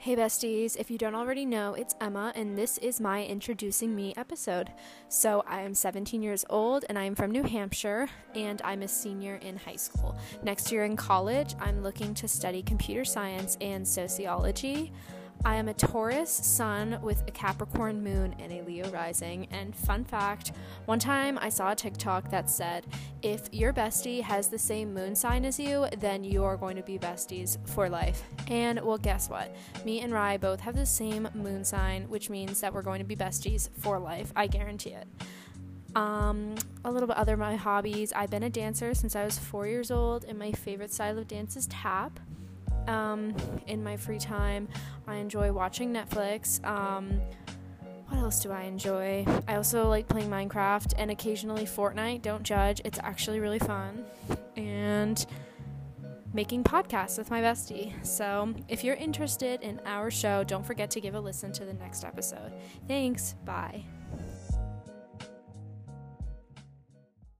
Hey besties, if you don't already know, it's Emma, and this is my Introducing Me episode. So, I am 17 years old and I am from New Hampshire, and I'm a senior in high school. Next year in college, I'm looking to study computer science and sociology. I am a Taurus sun with a Capricorn moon and a Leo rising. And fun fact one time I saw a TikTok that said, if your bestie has the same moon sign as you, then you are going to be besties for life. And well, guess what? Me and Rye both have the same moon sign, which means that we're going to be besties for life. I guarantee it. Um, a little bit other my hobbies. I've been a dancer since I was four years old, and my favorite style of dance is tap. Um, in my free time, I enjoy watching Netflix. Um, what else do I enjoy? I also like playing Minecraft and occasionally Fortnite. Don't judge, it's actually really fun. And making podcasts with my bestie. So, if you're interested in our show, don't forget to give a listen to the next episode. Thanks. Bye.